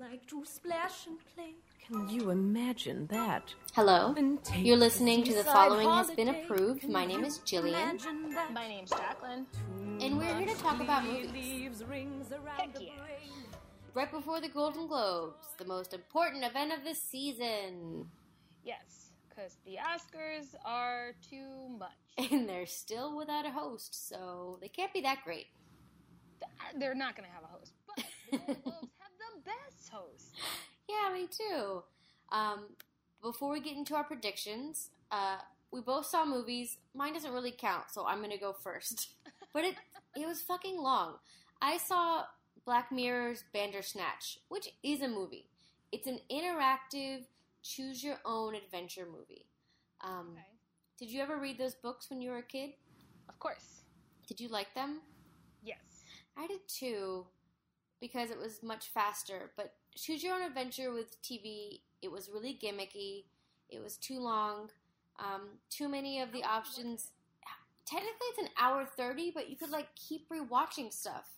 like to splash and play. Can you imagine that? Hello. And You're listening to the following has been approved. My name is Jillian. imagine that? My name's Jacqueline. And we're here to talk about movies. Leaves rings around Heck yeah. Right before the Golden Globes, the most important event of the season. Yes, because the Oscars are too much. And they're still without a host, so they can't be that great. They're not going to have a host, but the Golden Globes Yeah, me too. Um, before we get into our predictions, uh, we both saw movies. Mine doesn't really count, so I'm gonna go first. But it it was fucking long. I saw Black Mirror's Bandersnatch, which is a movie. It's an interactive, choose your own adventure movie. Um, Okay. Did you ever read those books when you were a kid? Of course. Did you like them? Yes. I did too, because it was much faster. But Choose Your Own Adventure with TV, it was really gimmicky. It was too long. Um, too many of the How long was options. Technically, it's an hour thirty, but you could like keep rewatching stuff.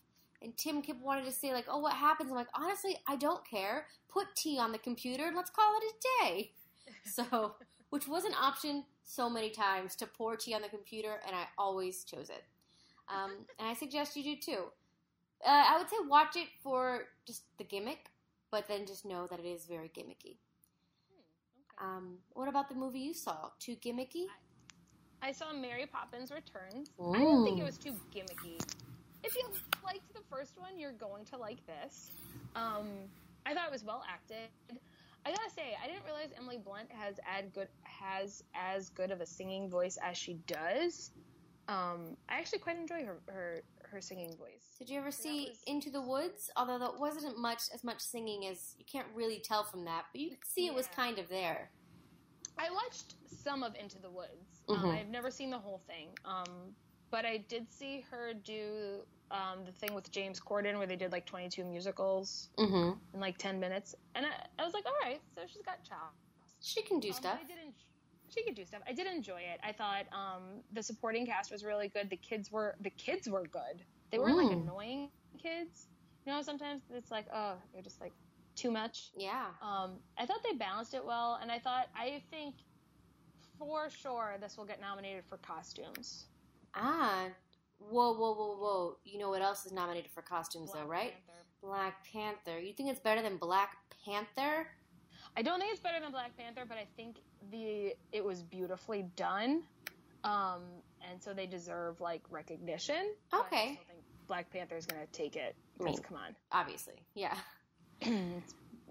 And Tim kept wanted to say like, "Oh, what happens?" I'm like, honestly, I don't care. Put tea on the computer and let's call it a day. So, which was an option so many times to pour tea on the computer, and I always chose it. Um, and I suggest you do too. Uh, I would say watch it for just the gimmick, but then just know that it is very gimmicky. Hmm, okay. Um, what about the movie you saw? Too gimmicky? I saw Mary Poppins Returns. I didn't think it was too gimmicky. If you liked the first one, you're going to like this. Um, I thought it was well acted. I gotta say, I didn't realize Emily Blunt has ad good has as good of a singing voice as she does. Um, I actually quite enjoy her her, her singing voice. Did you ever see was- Into the Woods? Although that wasn't much as much singing as you can't really tell from that, but you could see it was kind of there. I watched some of Into the Woods. Um, Mhm. I've never seen the whole thing, um, but I did see her do um, the thing with James Corden where they did like 22 musicals Mm-hmm. in like 10 minutes, and I, I was like, all right, so she's got chops. She can do Um, stuff. I did en- she could do stuff. I did enjoy it. I thought um, the supporting cast was really good. The kids were the kids were good. They weren't like annoying kids. You know, sometimes it's like, oh, they're just like too much. Yeah. Um, I thought they balanced it well, and I thought I think for sure this will get nominated for costumes. Ah. Whoa, whoa, whoa, whoa. You know what else is nominated for costumes, though, Black right? Panther. Black Panther. You think it's better than Black Panther? I don't think it's better than Black Panther, but I think the it was beautifully done, um, and so they deserve like recognition. But I Okay. still think Black Panther is gonna take it. I mean- come on, Obviously. Yeah.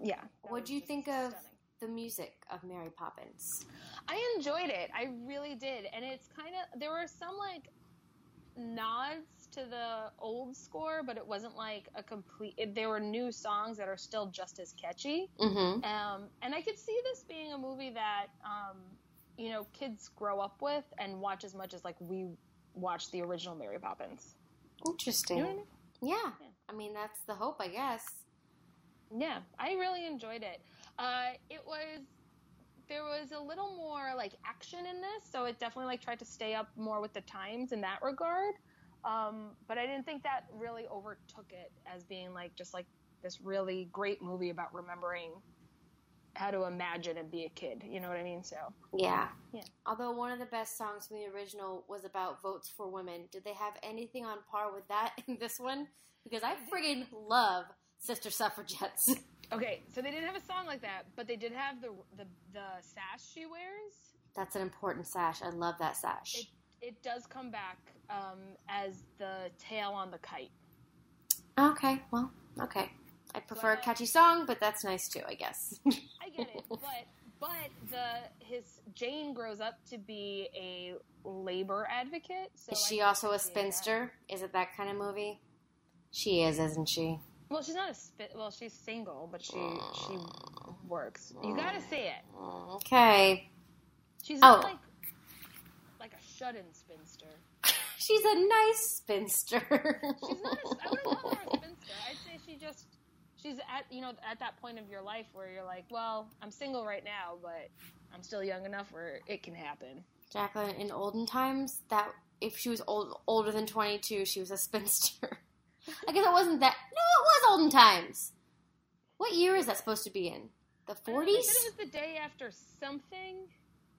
yeah. What do you think of stunning. the music of Mary Poppins? I enjoyed it. I really did, and it's kind of there were some like nods to the old score, but it wasn't like a complete. It, there were new songs that are still just as catchy. Mm-hmm. Um, and I could see this being a movie that, um, you know, kids grow up with and watch as much as like we watched the original Mary Poppins. Interesting. You know I mean? Yeah. Yeah. I mean, that's the hope, I guess. Yeah, I really enjoyed it. Uh, it was there was a little more like action in this, so it definitely like tried to stay up more with the times in that regard. Um, but I didn't think that really overtook it as being like just like this really great movie about remembering how to imagine and be a kid. You know what I mean? So Yeah. Yeah. Although one of the best songs from the original was about votes for women, did they have anything on par with that in this one? Because I friggin' love Sister Suffragettes. okay, so they didn't have a song like that, but they did have the the, the sash she wears. That's an important sash. I love that sash. It it does come back um, as the tail on the kite. okay, well, okay. I prefer a catchy song, but that's nice too, I guess. I get it, but but the his Jane grows up to be a labor advocate. So is she also a spinster? Is it that kind of movie? She is, isn't she? Well, she's not a spin. Well, she's single, but she she works. You gotta say it. Okay. She's Oh. not like like shut-in spinster. She's a nice spinster. She's not. A, I wouldn't call her a spinster. I'd say she just she's at you know at that point of your life where you're like, well, I'm single right now, but I'm still young enough where it can happen. Jacqueline, in olden times, that if she was old, older than 22, she was a spinster. I guess it wasn't that. No, it was olden times. What year is that supposed to be in? The I don't know, they forties? said it was the day after something,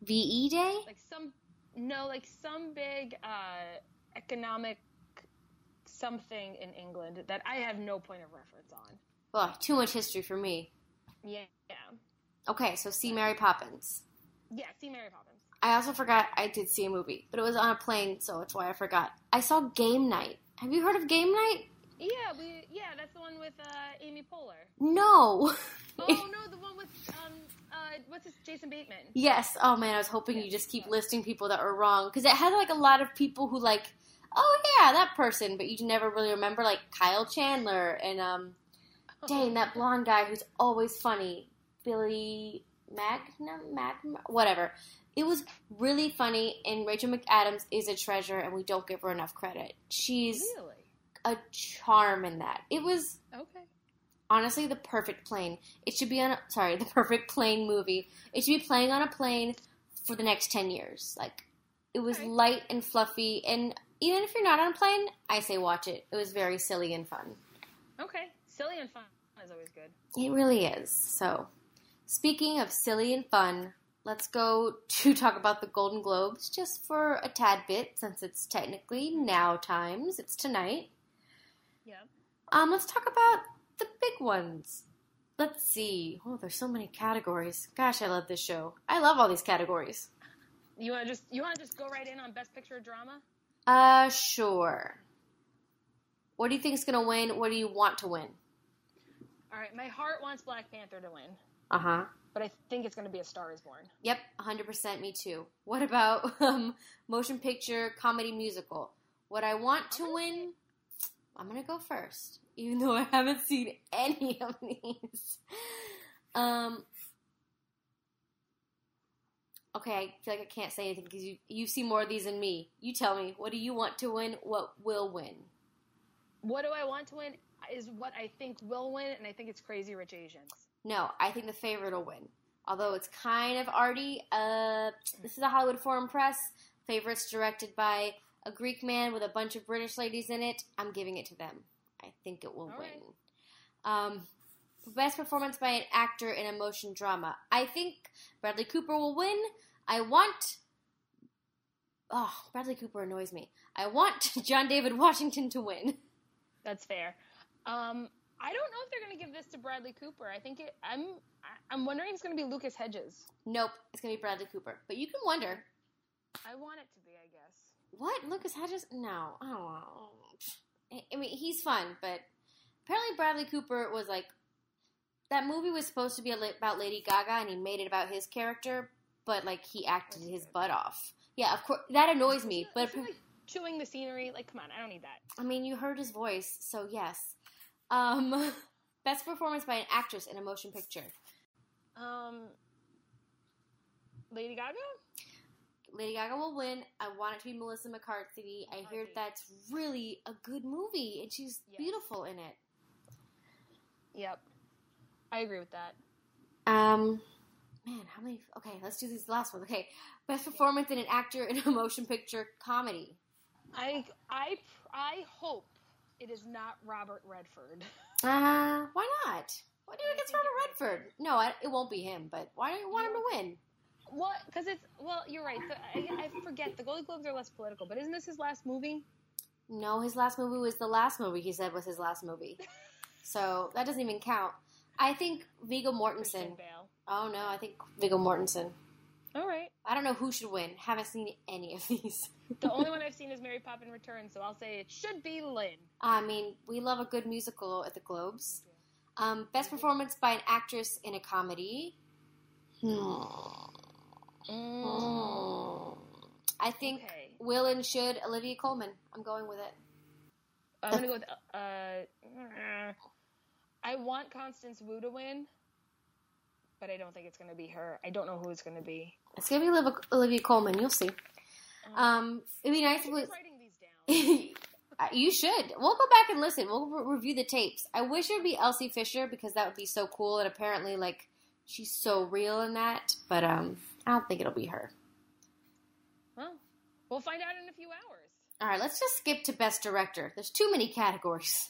VE Day? like some no, like some big uh, economic something in England that I have no point of reference on. Ugh, too much history for me. Yeah, yeah, Okay, so see Mary Poppins. yeah. See Mary Poppins. I also forgot I did see a movie, but it was on a plane, so that's why I forgot. I saw Game Night. Have you heard of Game Night? Yeah, we yeah, that's the one with uh, Amy Poehler. No. Oh no, the one with um uh what's his Jason Bateman. yes. Oh man, I was hoping you just keep listing people that were wrong because it had like a lot of people who like, oh yeah, that person, but you never really remember like Kyle Chandler and um, dang that blonde guy who's always funny, Billy Magnum, Magnum, whatever. It was really funny, and Rachel McAdams is a treasure, and we don't give her enough credit. She's Really? a charm in that. It was Okay. Honestly the perfect plane. It should be on a, sorry, the perfect plane movie. It should be playing on a plane for the next 10 years. Like it was Okay. light and fluffy and even if you're not on a plane, I say watch it. It was very silly and fun. Okay. Silly and fun is always good. It really is. So, speaking of silly and fun, let's go to talk about the Golden Globes just for a tad bit since it's technically now times. It's tonight. Yeah. Um, let's talk about the big ones. Let's see. Oh, there's so many categories. Gosh, I love this show. I love all these categories. You want to just you want to just go right in on Best Picture Drama? Uh, sure. What do you think is gonna win? What do you want to win? All right. My heart wants Black Panther to win, Uh huh. but I think it's going to be A Star Is Born. Yep, 100% me too. What about um, motion picture, comedy, musical? What I want to win, I'm gonna go first, even though I haven't seen any of these. Um, okay, I feel like I can't say anything because you you see more of these than me. You tell me, what do you want to win? What will win? What do I want to win is what I think will win, and I think it's Crazy Rich Asians. No, I think the favorite will win. Although it's kind of arty. Uh, this is a Hollywood Foreign Press. Favorites directed by a Greek man with a bunch of British ladies in it. I'm giving it to them. I think it will All win. right. Um, best performance by an actor in a motion drama. I think Bradley Cooper will win. I want. Oh, Bradley Cooper annoys me. I want John David Washington to win. That's fair. Um, I don't know if they're going to give this to Bradley Cooper. I think it, I'm I'm wondering if it's going to be Lucas Hedges. Nope, it's gonna be Bradley Cooper. But you can wonder. I want it to be, I guess. What? Lucas Hedges? No. I don't know. I- mean, he's fun, but apparently Bradley Cooper was like. That movie was supposed to be about Lady Gaga, and he made it about his character, but like he acted his butt off. Yeah, of course that annoys me. But like chewing the scenery, like come on, I don't need that. I mean, you heard his voice, so yes. Um, best performance by an actress in a motion picture. Um, Lady Gaga. Lady Gaga will win. I want it to be Melissa McCarthy. I hear that's really a good movie, and she's Yes. beautiful in it. Yep, I agree with that. Um, man, how many? Okay, let's do these last ones. Okay, best performance in an actor in a motion picture comedy. I I I hope it is not Robert Redford. Uh, why not? What do you think Robert Redford? No, I, it won't be him. But why do you want him to win? What? Because it's well, you're right. The, I, I forget the Golden Globes are less political, but isn't this his last movie? No, his last movie was the last movie he said was his last movie. So that doesn't even count. I think Viggo Mortensen. Oh no, I think Viggo Mortensen. All right. I don't know who should win. Haven't seen any of these. The only one I've seen is Mary Poppins Returns, so I'll say it should be Lin. I mean, we love a good musical at the Globes. Um, best performance by an actress in a comedy. Hmm. Mm. I think Okay. will and should Olivia Colman. I'm going with it. I'm gonna go with uh. I want Constance Wu to win, but I don't think it's gonna be her. I don't know who it's gonna be. It's gonna be Olivia, Olivia Colman. You'll see. Um, it'd be I nice if it was. writing these down. Uh, you should. We'll go back and listen. We'll re- review the tapes. I wish it would be Elsie Fisher because that would be so cool. And apparently, like, she's so real in that. But um, I don't think it'll be her. well, we'll find out in a few hours. All right, let's just skip to best director. There's too many categories.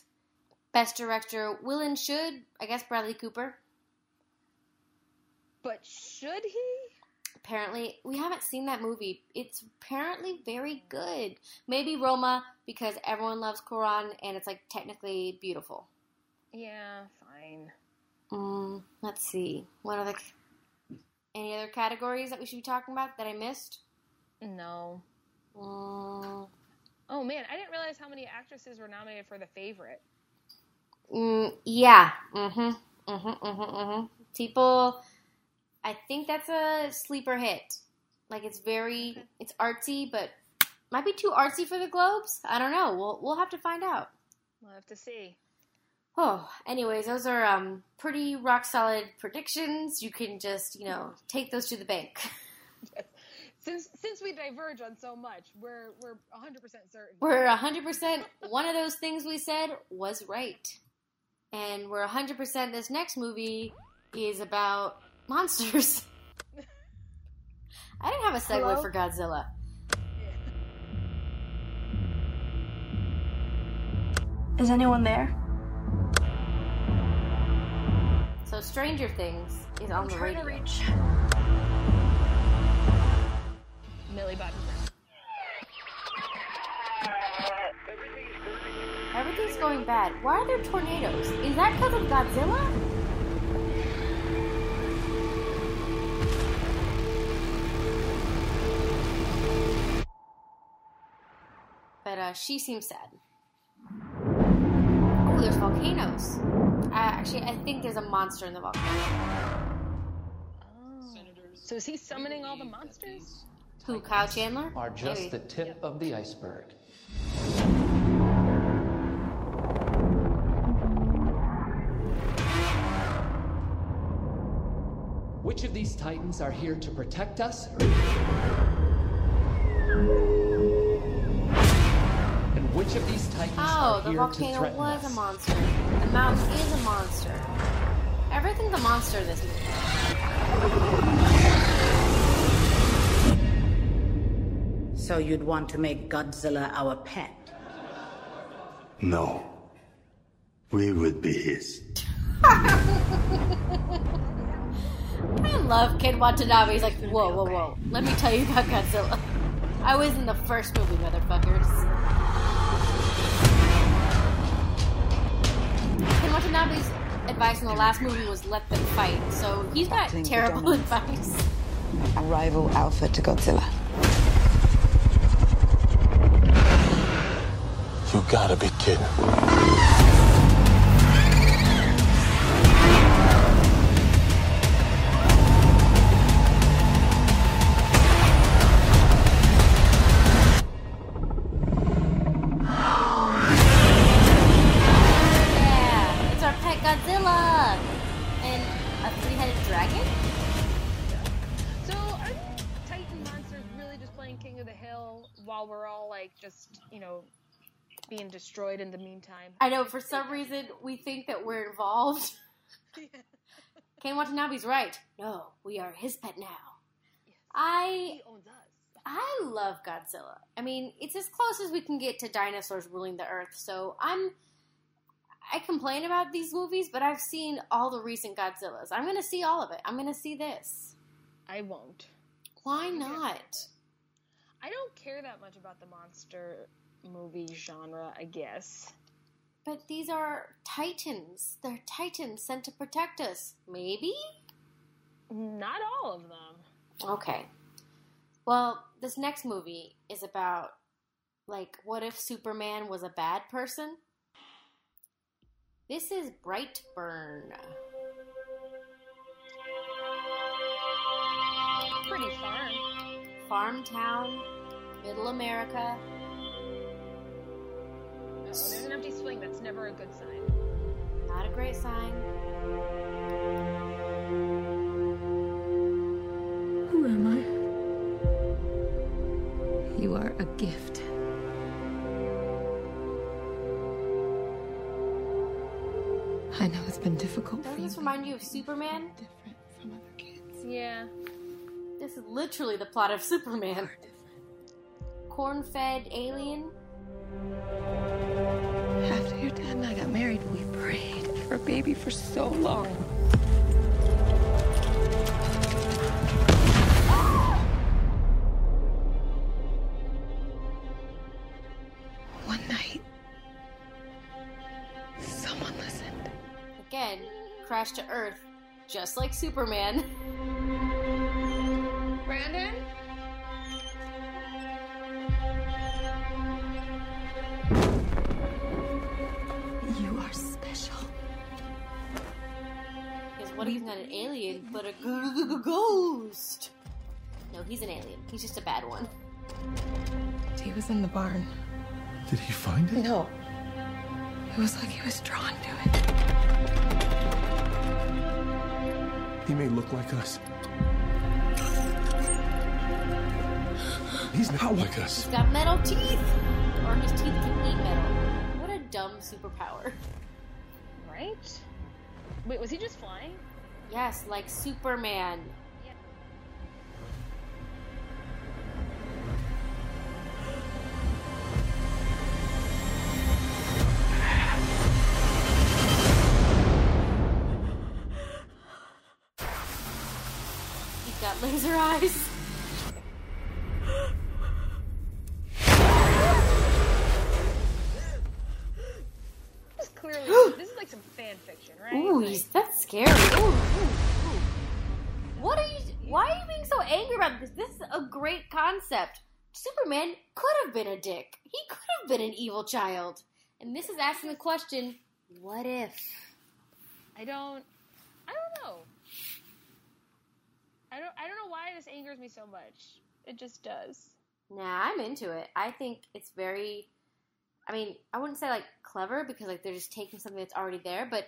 Best director, will and should, I guess Bradley Cooper. But should he? Apparently, we haven't seen that movie. It's apparently very good. Maybe Roma because everyone loves Cuarón and it's like technically beautiful. Yeah, fine. Mm, let's see. What other any other categories that we should be talking about that I missed? No. Mm, Oh man, I didn't realize how many actresses were nominated for The Favorite. mm, yeah. Mm-hmm. Mm-hmm. Mm-hmm. Mm-hmm. People, I think that's a sleeper hit. Like it's very, Okay. it's artsy, but might be too artsy for the Globes. I don't know. We'll we'll have to find out. We'll have to see. Oh, anyways, those are um pretty rock solid predictions. You can just you know take those to the bank. Since since we diverge on so much, we're we're 100% certain. We're 100% one of those things we said was right. And we're 100% this next movie is about monsters. I didn't have a segue Hello? for Godzilla. Is anyone there? So Stranger Things is on the radio. to reach. Millie Bobby Brown. Everything's going bad. Why are there tornadoes? Is that because of Godzilla? But uh, she seems sad. Oh, there's volcanoes. Uh, actually, I think there's a monster in the volcano. Oh. So is he summoning all the monsters? Who, Kyle Chandler? are just Maybe. the tip of the iceberg. Which of these titans are here to protect us? And which of these titans Oh, are the here volcano threaten was us? a monster. The mountain is a monster. Everything's a monster this movie. So you'd want to make Godzilla our pet? No. We would be his. I love Ken Watanabe. He's like, whoa, whoa, whoa. Let me tell you about Godzilla. I was in the first movie, motherfuckers. Ken Watanabe's advice in the last movie was let them fight. So he's got Battling terrible advice. a rival alpha to Godzilla. You gotta be kidding. And a three-headed dragon? So are Titan monsters really just playing King of the Hill while we're all like just, you know, being destroyed in the meantime? I know, for some reason, we think that we're involved. Ken Watanabe's right. No, we are his pet now. I owns us. I love Godzilla. I mean, it's as close as we can get to dinosaurs ruling the earth. So I'm I complain about these movies, but I've seen all the recent Godzillas. I'm going to see all of it. I'm going to see this. I won't. Why not? I don't care that much about the monster movie genre, I guess. But these are titans. They're titans sent to protect us. Maybe? Not all of them. Okay. Well, this next movie is about like what if Superman was a bad person? This is Brightburn. Pretty farm. Farm town, middle America. Oh, there's an empty swing. That's never a good sign. Not a great sign. Who am I? You are a gift. I know it's been difficult for Doesn't you. this remind you of Superman? Different from other kids. Yeah. This is literally the plot of Superman. Corn fed alien. After your dad and I got married, we prayed for a baby for so long. Crash to Earth, just like Superman. Brandon? You are special. Because what if he's not an alien, but a ghost? No, he's an alien. He's just a bad one. He was in the barn. Did he find it? No. It was like he was drawn to it. He may look like us. He's not like us. He's got metal teeth! Or his teeth can eat metal. What a dumb superpower. Right? Wait, was he just flying? Yes, like Superman. Laser eyes. This is clearly this is like some fan fiction, right? Ooh, Like- that's scary. Ooh, ooh, ooh. What are you? Why are you being so angry about this? This is a great concept. Superman could have been a dick. He could have been an evil child. And this is asking the question: What if? I don't I don't know. I don't I don't know why this angers me so much. It just does. Nah, I'm into it. I think it's very. I mean, I wouldn't say like clever because like they're just taking something that's already there, but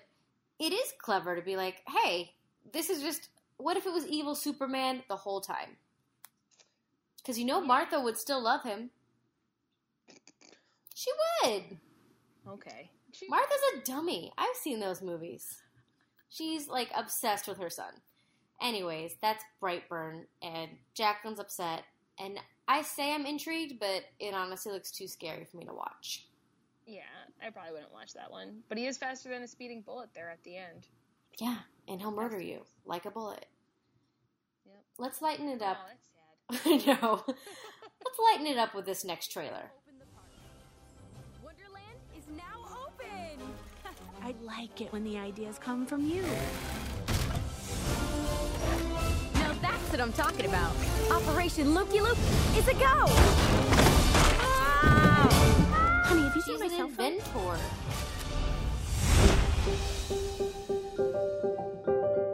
it is clever to be like, hey, this is just. What if it was evil Superman the whole time? Because you know Martha would still love him. She would. Okay. She, Martha's a dummy. I've seen those movies. She's like obsessed with her son. Anyways, that's Brightburn, and Jacqueline's upset. And I say I'm intrigued, but it honestly looks too scary for me to watch. yeah, I probably wouldn't watch that one. But he is faster than a speeding bullet there at the end. Yeah, and he'll murder you like a bullet. Yep. Let's lighten it oh, up. Oh, that's sad. I know. Let's lighten it up with this next trailer. Wonderland is now open. I like it when the ideas come from you. What I'm talking about. Operation Loopy Loop is a go. Ah! Honey, have you seen She's my cell phone? inventor.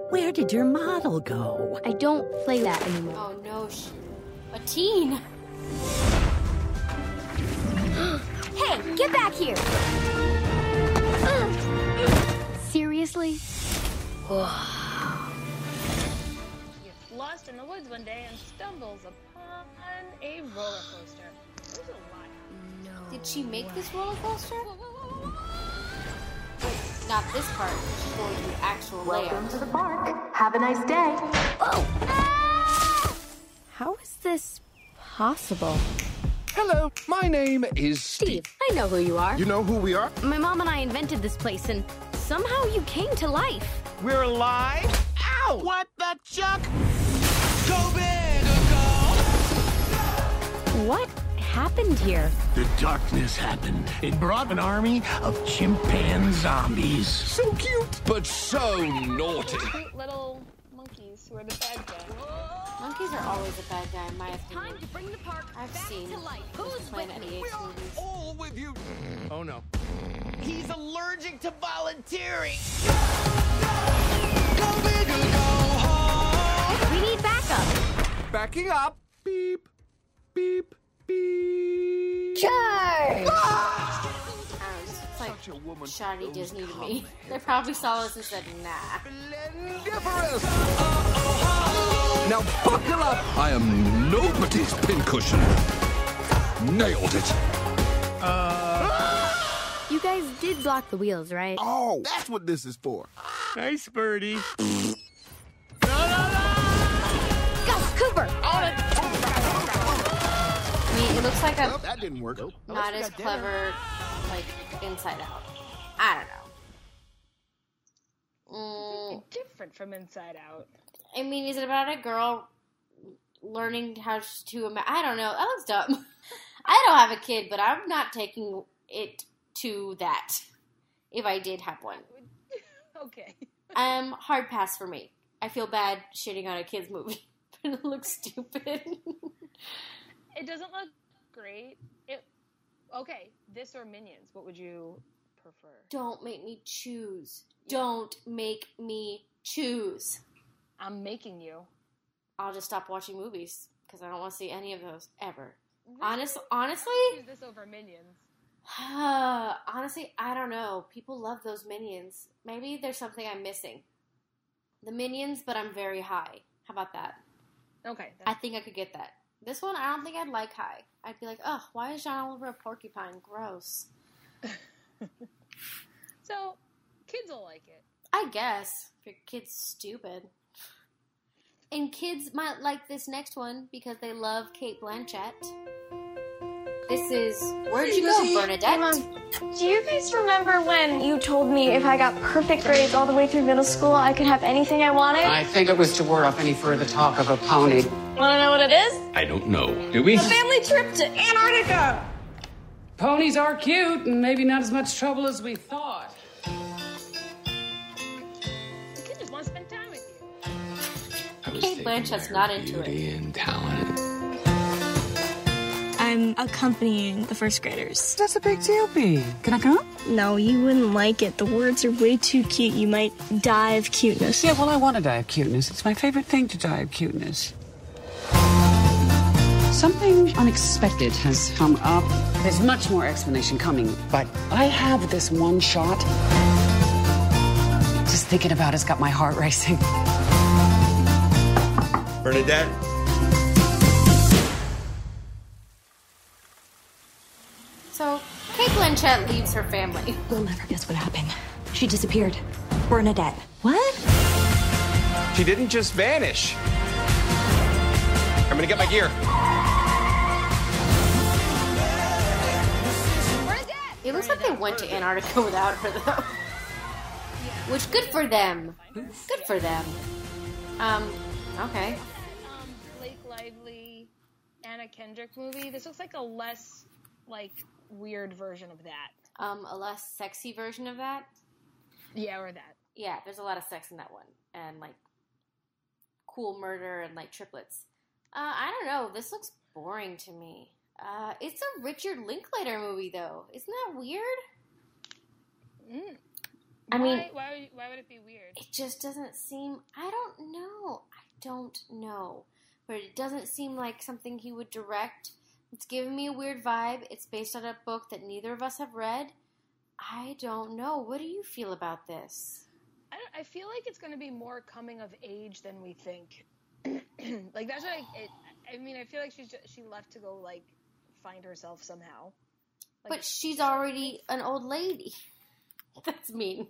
Where did your model go? I don't play that anymore. Oh no, sh- a teen. Hey, get back here! Seriously? Gets lost in the woods one day and stumbles upon a roller coaster. There's a lot. Did she make this roller coaster? Not this part. She's going to the actual Welcome layout. to the park. Have a nice day. Ah! How is this possible? Hello, my name is Steve, I know who you are. You know who we are? My mom and I invented this place, and somehow you came to life. We're alive? Ow! What the chuck? Go big What happened here? The darkness happened. It brought an army of chimpanzee zombies. So cute, but so naughty. Cute little monkeys who are the bad guy. Monkeys are always a bad guy, in my Time opinion. to bring the park I've back seen to life. Who's Planet with me? EX movies. All with you. Oh no. He's allergic to volunteering. Go big or go home. We need backup. Backing up. Beep, beep, beep. Charge! I don't know, it's like Such a woman. shoddy Disney to me. They probably saw this and said, nah. Splendiferous. Now buckle up. I am nobody's pincushion. Nailed it. You guys did block the wheels, right? Oh, that's what this is for. Nice birdie. Looks like a that didn't work. not as clever, like Inside Out. I don't know. different from Inside Out. I mean, is it about a girl learning how to? Ima- I don't know. That looks dumb. I don't have a kid, but I'm not taking it to that. If I did have one, okay. um, hard pass for me. I feel bad shitting on a kids movie, but it looks stupid. It doesn't look great. It okay. This or Minions? What would you prefer? don't make me choose. Don't make me choose. I'm making you. I'll just stop watching movies because I don't want to see any of those ever. Honest, honestly, Choose this over Minions. honestly, I don't know. People love those minions. Maybe there's something I'm missing. The minions, but I'm very high. How about that? Okay. I think I could get that. This one, I don't think I'd like high. I'd be like, oh, why is John Oliver a porcupine? Gross. So kids will like it. I guess if your kid's stupid. And kids might like this next one because they love Cate Blanchett. This is where'd you go, Bernadette? Do you guys remember when you told me if I got perfect grades all the way through middle school, I could have anything I wanted? I think it was to ward off any further talk of a pony. Want to know what it is? I don't know. Do we? A family trip to Antarctica. Ponies are cute and maybe not as much trouble as we thought. The kid just wants to spend time with you. Cate Blanchett's not into it. and talent. I'm accompanying the first graders. That's a big deal, B. Can I come? No, you wouldn't like it. The words are way too cute. You might die of cuteness. Yeah, well, I want to die of cuteness. It's my favorite thing to die of cuteness. Something unexpected has come up. There's much more explanation coming, but I have this one shot. Just thinking about it's got my heart racing. Bernadette? So Cate Blanchett leaves her family. We'll never guess what happened. She disappeared. Bernadette. What? She didn't just vanish. I'm gonna get my gear. It looks like they went to Antarctica without her though. Which good for them. Good for them. Um, okay. Um, Blake Lively, Anna Kendrick movie. This looks like a less like weird version of that. Um, a less sexy version of that. Yeah, or that. Yeah, there's a lot of sex in that one, and like cool murder and like triplets. Uh, I don't know. This looks boring to me. Uh, it's a Richard Linklater movie, though. Isn't that weird? Mm. I why, mean- why would, why would it be weird? It just doesn't seem. I don't know. I don't know. But it doesn't seem like something he would direct. It's giving me a weird vibe. It's based on a book that neither of us have read. I don't know. What do you feel about this? I, don't, I feel like it's going to be more coming of age than we think. like that's what I. It, I mean, I feel like she's just, she left to go like find herself somehow. Like, But she's already an old lady. That's mean.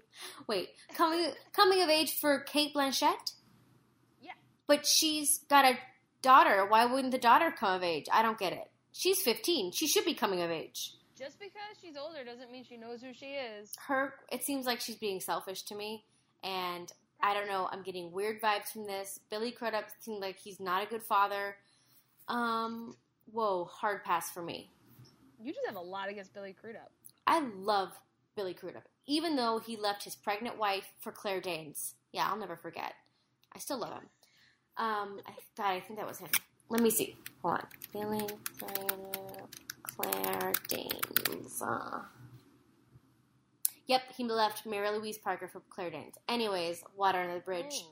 Wait, coming coming of age for Cate Blanchett? Yeah. But she's got a daughter. Why wouldn't the daughter come of age? I don't get it. She's 15. She should be coming of age. just because she's older doesn't mean she knows who she is. Her it seems like she's being selfish to me and I don't know, I'm getting weird vibes from this. Billy Crudup seemed like he's not a good father. Um whoa, hard pass for me. You just have a lot against Billy Crudup. I love Billy Crudup, even though he left his pregnant wife for Claire Danes. Yeah, I'll never forget. I still love him. Um, I, God, I think that was him. Let me see. Hold on. Billy Crudup, Claire Danes. Uh, yep, he left Mary Louise Parker for Claire Danes. Anyways, Water Under the Bridge.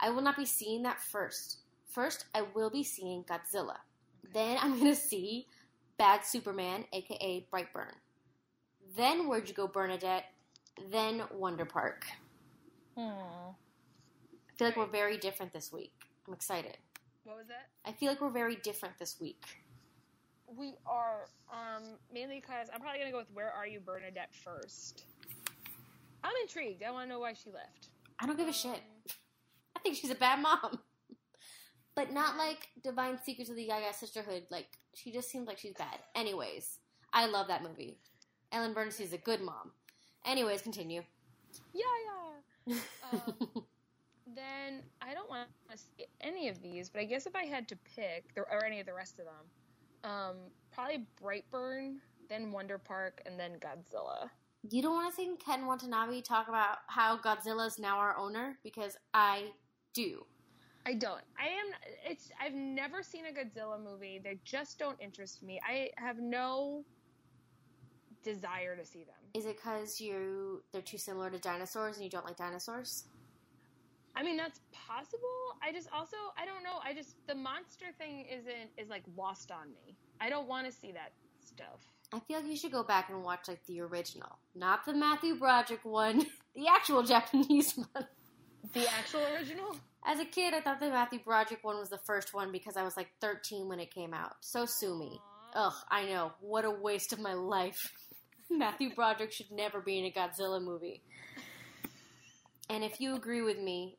I will not be seeing that first. First, I will be seeing Godzilla. Then I'm going to see Bad Superman, aka Brightburn. Then Where'd You Go, Bernadette? Then Wonder Park. Hmm. I feel like we're very different this week. I'm excited. What was that? I feel like we're very different this week. We are um, mainly because I'm probably gonna go with Where Are You, Bernadette first. I'm intrigued. I want to know why she left. I don't give a shit. I think she's a bad mom. But not like Divine Secrets of the Yaya Sisterhood. Like, she just seems like she's bad. Anyways, I love that movie. Ellen Burstyn's a good mom. Anyways, continue. Yeah, yeah. Um, these. but I guess if I had to pick, or any of the rest of them, um, probably Brightburn, then Wonder Park, and then Godzilla. You don't want to see Ken Watanabe talk about how Godzilla is now our owner because I do. I don't. I am. It's. I've never seen a Godzilla movie. They just don't interest me. I have no desire to see them. Is it because you they're too similar to dinosaurs and you don't like dinosaurs? I mean, that's possible. I just also I don't know. I just the monster thing isn't is like lost on me. I don't want to see that stuff. I feel like you should go back and watch like the original, not the Matthew Broderick one, the actual Japanese one. The actual original? As a kid, I thought the Matthew Broderick one was the first one because I was like 13 when it came out. So sue me. Ugh, I know. What a waste of my life. Matthew Broderick should never be in a Godzilla movie. And if you agree with me,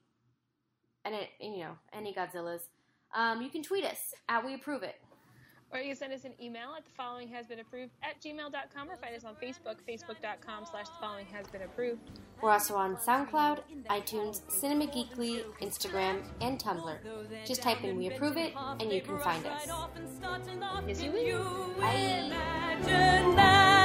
and it, you know, any Godzillas, um, you can tweet us at We Approve It. Or you can send us an email at the following has been approved at gmail.com or find us on Facebook, facebook.com slash the following has been approved. We're also on SoundCloud, iTunes, Cinema Geekly, Instagram, and Tumblr. Just type in We Approve It and you can find us. Yes, you. Bye.